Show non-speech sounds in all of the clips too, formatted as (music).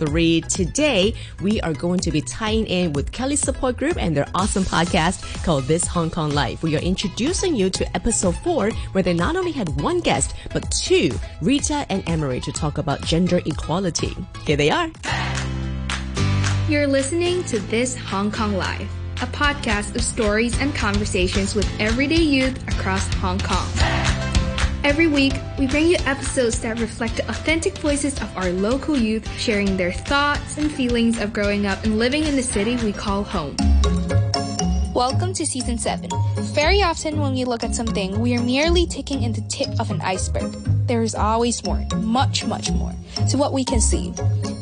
three. Today, we are going to be tying in with KELY's support group and their awesome podcast called This Hong Kong Life. We are introducing you to episode four, where they not only had one guest, but two, Rita and Emery, to talk about gender equality. Here they are. You're listening to This Hong Kong Life, a podcast of stories and conversations with everyday youth across Hong Kong. Every week, we bring you episodes that reflect the authentic voices of our local youth sharing their thoughts and feelings of growing up and living in the city we call home. Welcome to season 7. Very often, when we look at something, we are merely taking in the tip of an iceberg. There is always more, much, much more, to what we can see.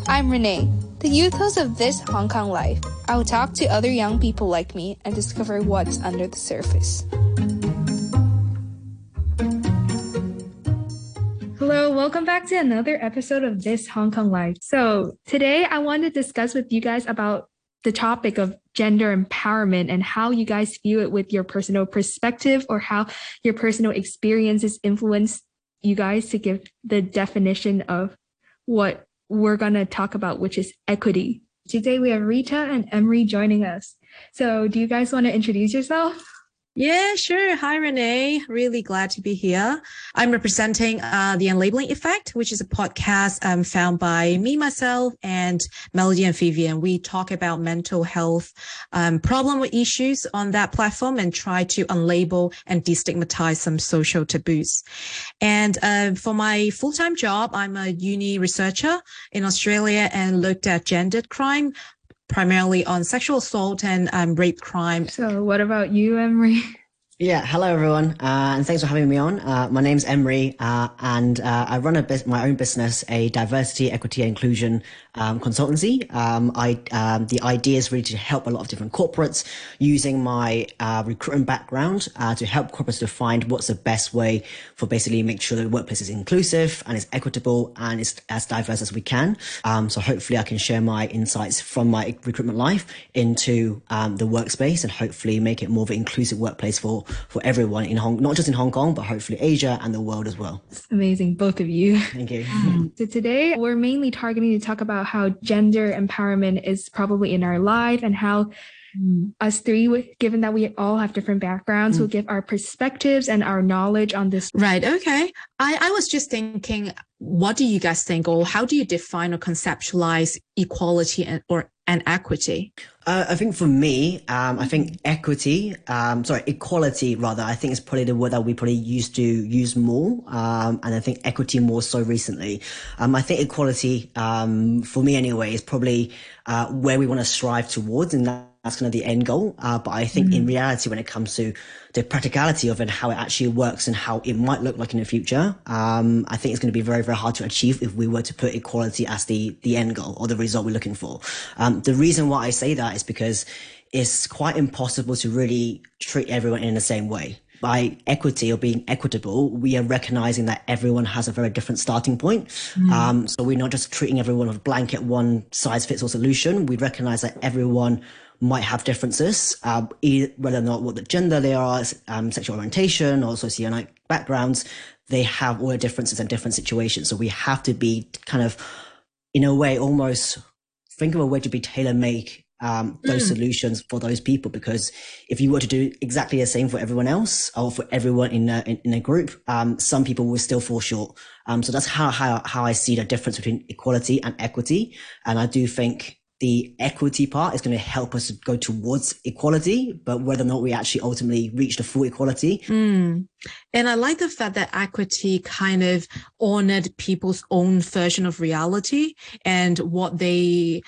I'm Renee, the youth host of This Hong Kong Life. I will talk to other young people like me and discover what's under the surface. Welcome back to another episode of This Hong Kong Life. So, today I want to discuss with you guys about the topic of gender empowerment and how you guys view it with your personal perspective or how your personal experiences influence you guys to give the definition of what we're going to talk about, which is equity. Today we have Rita and Emery joining us. So, do you guys want to introduce yourself? Yeah, sure. Hi, Renee. Really glad to be here. I'm representing uh, the Unlabeling Effect, which is a podcast um, found by me, myself, and Melody and Vivian. We talk about mental health um, problem or issues on that platform and try to unlabel and destigmatize some social taboos. And uh, for my full-time job, I'm a uni researcher in Australia and looked at gendered crime, primarily on sexual assault and um, rape crime. So, what about you, Emery? Yeah, hello everyone, uh, and thanks for having me on. Uh, my name's Emery, uh, and uh, I run a my own business, a diversity, equity, and inclusion um, consultancy. Um, I um, the idea is really to help a lot of different corporates using my uh, recruitment background uh, to help corporates to find what's the best way for basically make sure the workplace is inclusive and is equitable and is as diverse as we can. Um, so hopefully, I can share my insights from my recruitment life into um, the workspace and hopefully make it more of an inclusive workplace for for everyone in Hong, not just in Hong Kong, but hopefully Asia and the world as well. It's amazing, both of you. Thank you. (laughs) so today we're mainly targeting to talk about how gender empowerment is probably in our life and how mm. us three, given that we all have different backgrounds, mm. will give our perspectives and our knowledge on this. Right. Okay. I, I was just thinking, what do you guys think, or how do you define or conceptualize equality and, or and equity? Uh, I think for me, um, I think equity, um, sorry, equality rather, I think is probably the word that we probably used to use more. Um, and I think equity more so recently. Um, I think equality, um, for me anyway, is probably, uh, where we want to strive towards. And that that's kind of the end goal. Uh, but I think mm. in reality, when it comes to the practicality of it, and how it actually works and how it might look like in the future, um, I think it's going to be very, very hard to achieve if we were to put equality as the, the end goal or the result we're looking for. Um, the reason why I say that is because it's quite impossible to really treat everyone in the same way by equity or being equitable, we are recognizing that everyone has a very different starting point. Mm. Um, so we're not just treating everyone with blanket one size fits all solution. We recognize that everyone might have differences, uh, whether or not what the gender they are, um, sexual orientation or socioeconomic backgrounds, they have all the differences and different situations. So we have to be kind of, in a way, almost think of a way to be tailor make um, those mm. solutions for those people. Because if you were to do exactly the same for everyone else or for everyone in a, in, in a group, um, some people will still fall short. Um, so that's how, how, how I see the difference between equality and equity. And I do think the equity part is going to help us go towards equality, but whether or not we actually ultimately reach the full equality. Mm. And I like the fact that equity kind of honored people's own version of reality and what they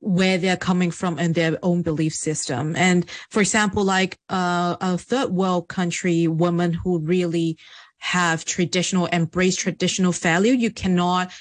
where they're coming from and their own belief system. And for example, like uh, a third world country woman who really have traditional, embrace traditional value, you cannot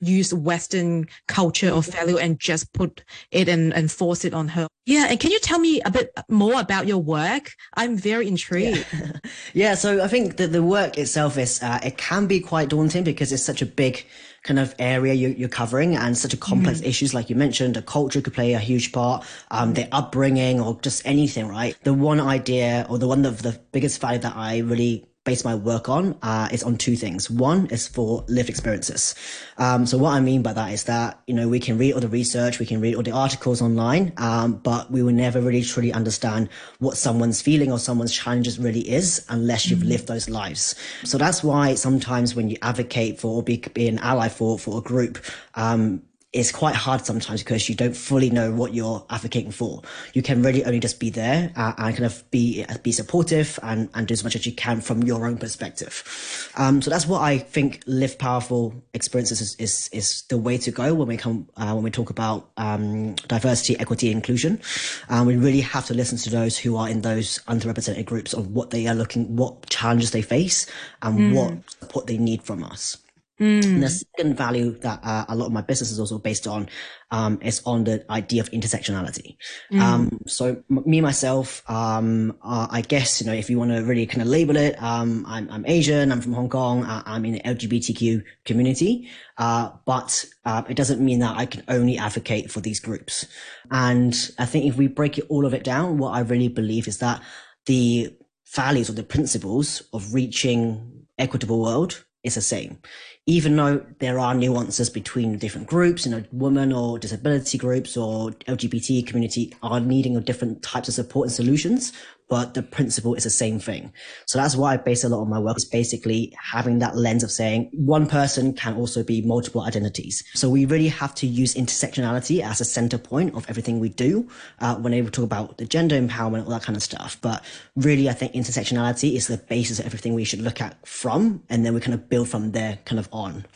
use Western culture or value and just put it and, and force it on her. Yeah. And can you tell me a bit more about your work? I'm very intrigued. Yeah. (laughs) yeah so I think that the work itself is, uh, it can be quite daunting because it's such a big kind of area you're, you're covering and such a complex mm. issues. Like you mentioned, the culture could play a huge part, um, their upbringing or just anything, right? The one idea or the one of the biggest value that I really base my work on uh, is on two things. One is for lived experiences. Um, so what I mean by that is that you know we can read all the research, we can read all the articles online, um, but we will never really truly understand what someone's feeling or someone's challenges really is unless you've mm-hmm. lived those lives. So that's why sometimes when you advocate for or be, be an ally for for a group, um, it's quite hard sometimes because you don't fully know what you're advocating for. You can really only just be there uh, and kind of be be supportive and, and do as much as you can from your own perspective. Um, so that's what I think live powerful experiences is, is, is the way to go when we come uh, when we talk about um, diversity, equity, inclusion. Um, we really have to listen to those who are in those underrepresented groups of what they are looking, what challenges they face, and mm. what support they need from us. Mm. the second value that uh, a lot of my business is also based on um, is on the idea of intersectionality. Mm. Um, so m- me myself, um, uh, I guess you know if you want to really kind of label it, um, I'm, I'm, Asian, I'm from Hong Kong, uh, I'm in the LGBTQ community, uh, but uh, it doesn't mean that I can only advocate for these groups. And I think if we break it all of it down, what I really believe is that the values or the principles of reaching equitable world is the same. Even though there are nuances between different groups, you know, women or disability groups or LGBT community are needing different types of support and solutions, but the principle is the same thing. So that's why I base a lot of my work is basically having that lens of saying one person can also be multiple identities. So we really have to use intersectionality as a center point of everything we do uh, when we talk about the gender empowerment, all that kind of stuff. But really, I think intersectionality is the basis of everything we should look at from, and then we kind of build from there kind of on.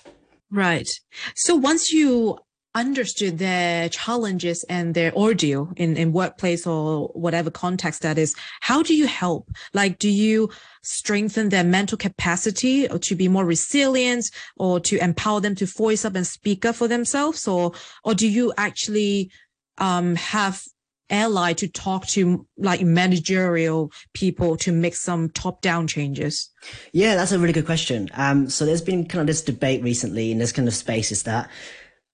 Right. So once you understood their challenges and their ordeal in, in workplace or whatever context that is, how do you help? Like, do you strengthen their mental capacity or to be more resilient or to empower them to voice up and speak up for themselves? Or, or do you actually, um, have ally to talk to like managerial people to make some top down changes? Yeah, that's a really good question. Um, so there's been kind of this debate recently in this kind of space is that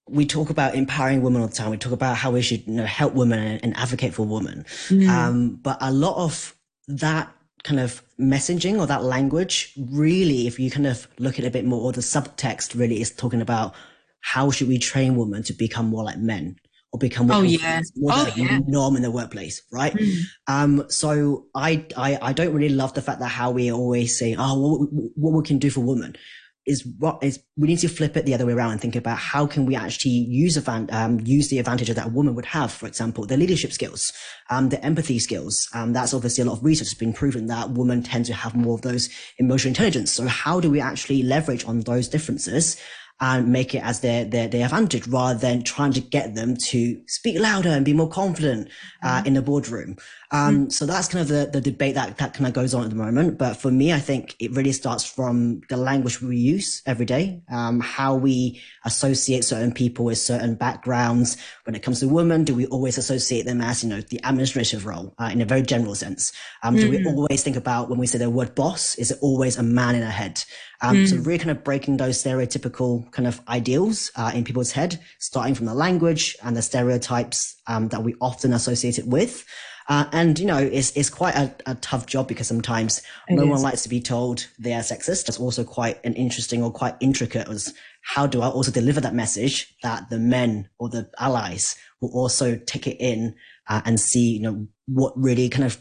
we talk about empowering women all the time. We talk about how we should you know, help women and, advocate for women. Mm. Um, but a lot of that kind of messaging or that language really, if you kind of look at it a bit more, or the subtext really is talking about how should we train women to become more like men or become more, oh, yeah. more oh, like yeah. norm in the workplace, right? Mm. Um, so I, I, I don't really love the fact that how we always say, oh, what, what we can do for women is what is we need to flip it the other way around and think about how can we actually use a um, use the advantage that a woman would have, for example, the leadership skills, um, the empathy skills. Um, that's obviously a lot of research has been proven that women tend to have more of those emotional intelligence. So how do we actually leverage on those differences and make it as their, their, their advantage rather than trying to get them to speak louder and be more confident uh, mm-hmm. in the boardroom. Um, mm-hmm. So that's kind of the, the debate that, that kind of goes on at the moment. But for me, I think it really starts from the language we use every day, um, how we associate certain people with certain backgrounds. When it comes to women, do we always associate them as, you know, the administrative role uh, in a very general sense? Um. Do we mm-hmm. always think about when we say the word boss, is it always a man in a head? Um, mm. So really kind of breaking those stereotypical kind of ideals uh, in people's head, starting from the language and the stereotypes um, that we often associate it with. Uh, and you know, it's it's quite a, a tough job because sometimes it no is. one likes to be told they are sexist. It's also quite an interesting or quite intricate as how do I also deliver that message that the men or the allies will also take it in uh, and see, you know, what really kind of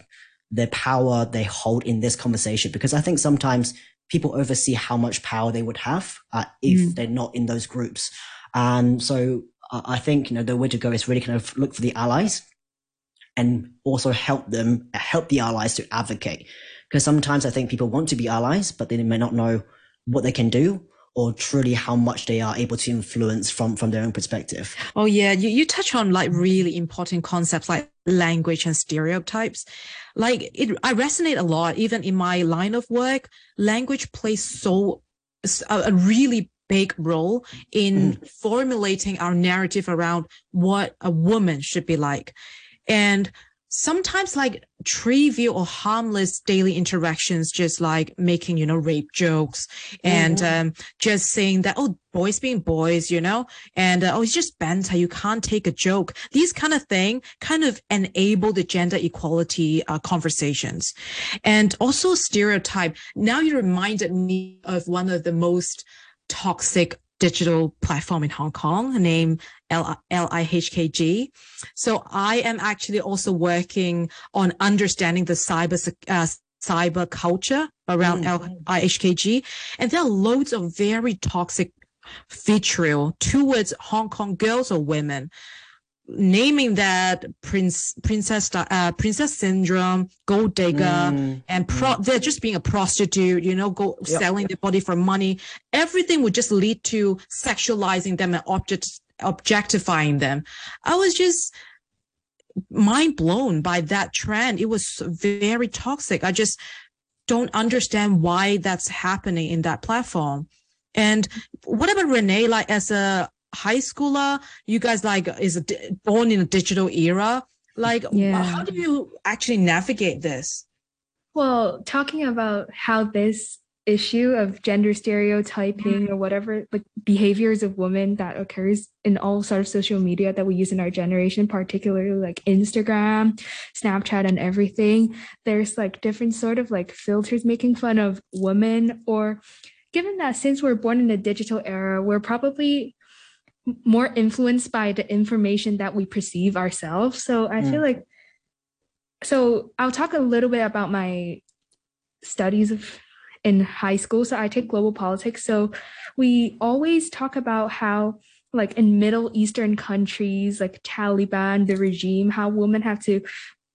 their power they hold in this conversation. Because I think sometimes people oversee how much power they would have uh, if mm. they're not in those groups. And so uh, I think, you know, the way to go is really kind of look for the allies and also help them, help the allies to advocate. Because sometimes I think people want to be allies, but they may not know what they can do or truly how much they are able to influence from from their own perspective. Oh yeah, you, you touch on like really important concepts like language and stereotypes. Like it, I resonate a lot, even in my line of work. Language plays so a, a really big role in mm. formulating our narrative around what a woman should be like. And sometimes like trivial or harmless daily interactions, just like making, you know, rape jokes and mm-hmm. um, just saying that, oh, boys being boys, you know, and uh, oh, it's just banter. You can't take a joke. These kind of thing kind of enable the gender equality uh, conversations and also stereotype. Now you reminded me of one of the most toxic digital platform in Hong Kong named LIHKG. So I am actually also working on understanding the cyber uh, cyber culture around mm. LIHKG, and there are loads of very toxic vitriol towards Hong Kong girls or women naming that prince princess uh, princess syndrome gold digger mm. and pro- mm. they're just being a prostitute you know go yep. selling their body for money everything would just lead to sexualizing them and object objectifying them i was just mind blown by that trend it was very toxic i just don't understand why that's happening in that platform and what about renee like as a high schooler, you guys like is born in a digital era. Like, yeah. how do you actually navigate this? Well, talking about how this issue of gender stereotyping or whatever like behaviors of women that occurs in all sort of social media that we use in our generation particularly like instagram snapchat and everything there's like different sort of like filters making fun of women or given that since we're born in a digital era we're probably more influenced by the information that we perceive ourselves. So I mm. feel like so I'll talk a little bit about my studies of in high school. So I take global politics. So we always talk about how like in Middle Eastern countries like Taliban, the regime, how women have to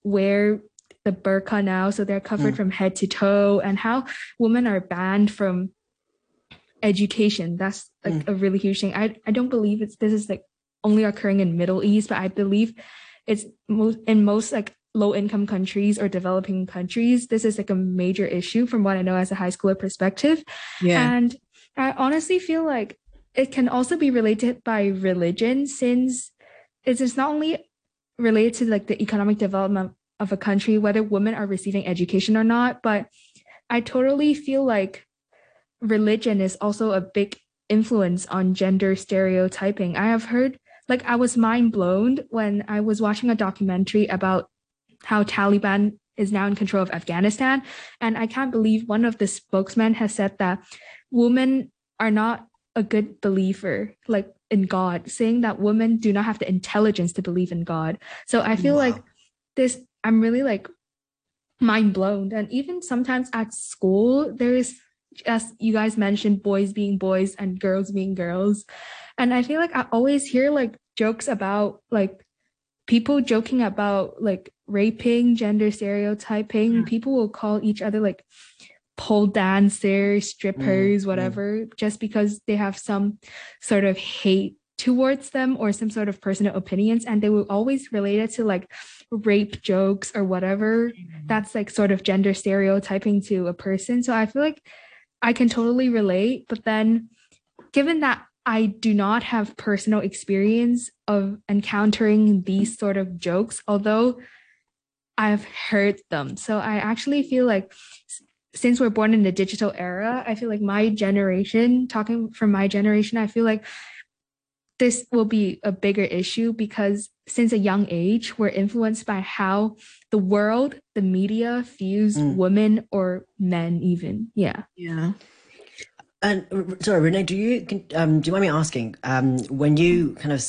wear the burqa now, so they're covered mm. from head to toe, and how women are banned from education. That's like mm. a really huge thing. I, I don't believe it's this is like only occurring in Middle East, but I believe it's most in most like low income countries or developing countries. This is like a major issue from what I know as a high schooler perspective. Yeah. And I honestly feel like it can also be related by religion since it is not only related to like the economic development of a country, whether women are receiving education or not, but I totally feel like religion is also a big influence on gender stereotyping. I have heard, like, I was mind blown when I was watching a documentary about how Taliban is now in control of Afghanistan. And I can't believe one of the spokesmen has said that women are not a good believer, like in God, saying that women do not have the intelligence to believe in God. So I feel wow. like this, I'm really like mind blown. And even sometimes at school, there is as you guys mentioned, boys being boys and girls being girls. And I feel like I always hear like jokes about like people joking about like raping, gender stereotyping. Yeah. People will call each other like pole dancers, strippers, mm, whatever, mm. just because they have some sort of hate towards them or some sort of personal opinions. And they will always relate it to like rape jokes or whatever. Mm. That's like sort of gender stereotyping to a person. So I feel like I can totally relate. But then, given that I do not have personal experience of encountering these sort of jokes, although I've heard them. So I actually feel like since we're born in the digital era, I feel like my generation, talking from my generation, I feel like this will be a bigger issue because since a young age, we're influenced by how the world, the media views mm. women or men, even. Yeah. Yeah. And sorry, Renee, do you um, do you mind me asking um, when you kind of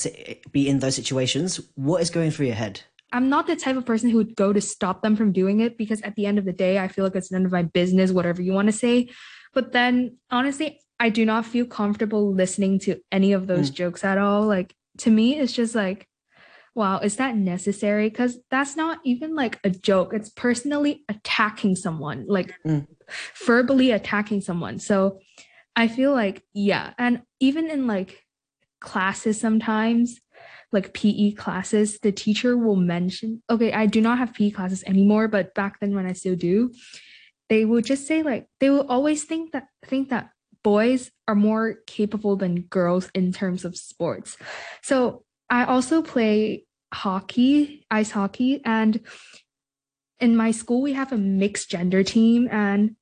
be in those situations, what is going through your head? I'm not the type of person who would go to stop them from doing it because at the end of the day, I feel like it's none of my business, whatever you want to say. But then honestly, I do not feel comfortable listening to any of those mm. jokes at all. Like to me, it's just like, wow, is that necessary? Because that's not even like a joke. It's personally attacking someone, like mm. verbally attacking someone. So I feel like, yeah. And even in like classes sometimes, like PE classes, the teacher will mention, okay, I do not have PE classes anymore, but back then when I still do, they will just say like they will always think that think that boys are more capable than girls in terms of sports. So I also play hockey, ice hockey, and in my school we have a mixed gender team and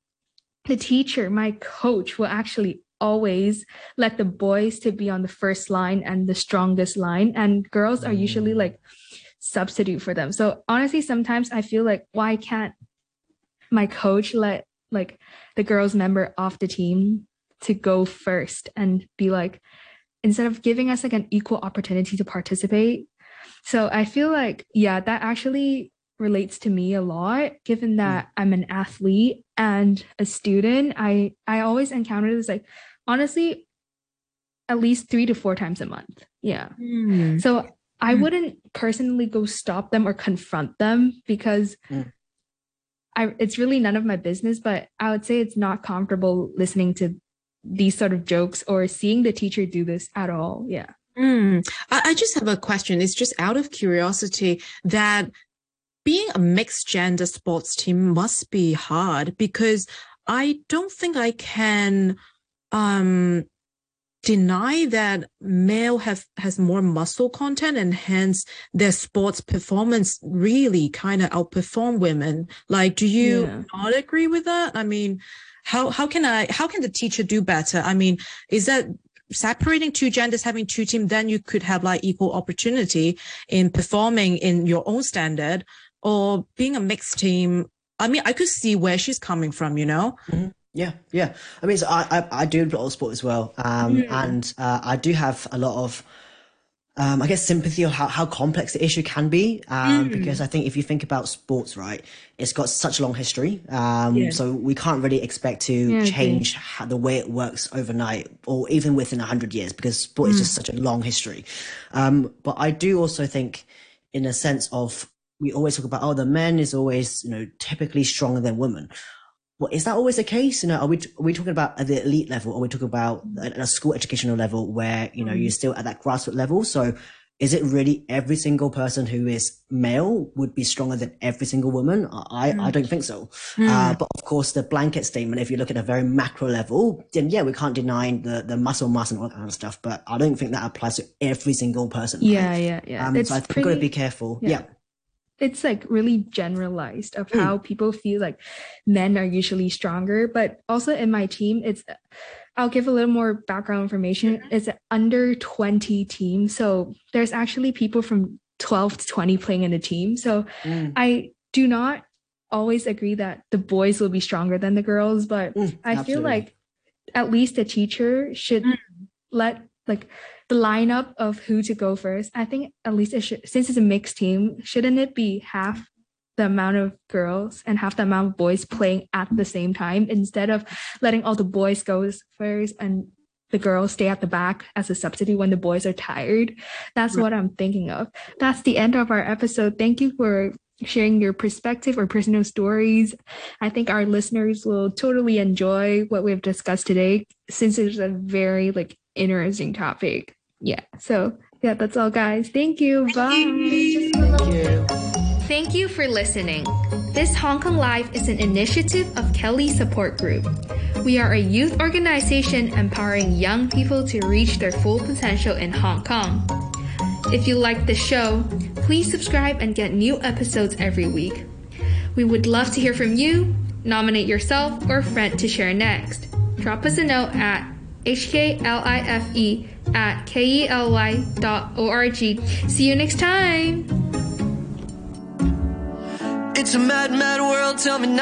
the teacher, my coach will actually always let the boys to be on the first line and the strongest line and girls are usually mm. like substitute for them. So honestly sometimes I feel like why can't my coach let like the girls member off the team to go first and be like instead of giving us like an equal opportunity to participate so i feel like yeah that actually relates to me a lot given that mm. i'm an athlete and a student i i always encounter this like honestly at least three to four times a month yeah mm. so i mm. wouldn't personally go stop them or confront them because mm. I, it's really none of my business, but I would say it's not comfortable listening to these sort of jokes or seeing the teacher do this at all. Yeah. Mm. I, I just have a question. It's just out of curiosity that being a mixed gender sports team must be hard because I don't think I can um deny that male have has more muscle content and hence their sports performance really kind of outperform women like do you yeah. not agree with that i mean how how can i how can the teacher do better i mean is that separating two genders having two teams then you could have like equal opportunity in performing in your own standard or being a mixed team i mean i could see where she's coming from you know mm-hmm. Yeah, yeah. I mean, so I, I, I do a lot of sport as well, um, and uh, I do have a lot of, um, I guess, sympathy or how, how complex the issue can be. Um, mm. Because I think if you think about sports, right, it's got such a long history. Um, yeah. So we can't really expect to yeah, change how, the way it works overnight, or even within hundred years, because sport mm. is just such a long history. Um, but I do also think, in a sense of, we always talk about, oh, the men is always, you know, typically stronger than women well, is that always the case? You know, are we are we talking about at the elite level? Or are we talking about at a school educational level where you know you're still at that grassroots level? So, is it really every single person who is male would be stronger than every single woman? I mm. I don't think so. Mm. Uh, but of course, the blanket statement, if you look at a very macro level, then yeah, we can't deny the the muscle mass and all that kind of stuff. But I don't think that applies to every single person. Yeah, right? yeah, yeah. Um, so I think pretty, we've got to be careful. yeah. yeah it's like really generalized of how mm. people feel like men are usually stronger but also in my team it's i'll give a little more background information mm-hmm. it's under 20 team so there's actually people from 12 to 20 playing in the team so mm. i do not always agree that the boys will be stronger than the girls but mm, i absolutely. feel like at least a teacher should mm. let like the lineup of who to go first, I think at least it should, since it's a mixed team, shouldn't it be half the amount of girls and half the amount of boys playing at the same time instead of letting all the boys go first and the girls stay at the back as a substitute when the boys are tired. That's what I'm thinking of. That's the end of our episode. Thank you for sharing your perspective or personal stories. I think our listeners will totally enjoy what we've discussed today since it's a very like interesting topic yeah. So yeah, that's all, guys. Thank you. Thank Bye. You. Thank you. Thank you for listening. This Hong Kong Life is an initiative of KELY Support Group. We are a youth organization empowering young people to reach their full potential in Hong Kong. If you like the show, please subscribe and get new episodes every week. We would love to hear from you. Nominate yourself or friend to share next. Drop us a note at hklife at K-E-L-Y dot O-R-G. See you next time. It's a mad, mad world. Tell me not to.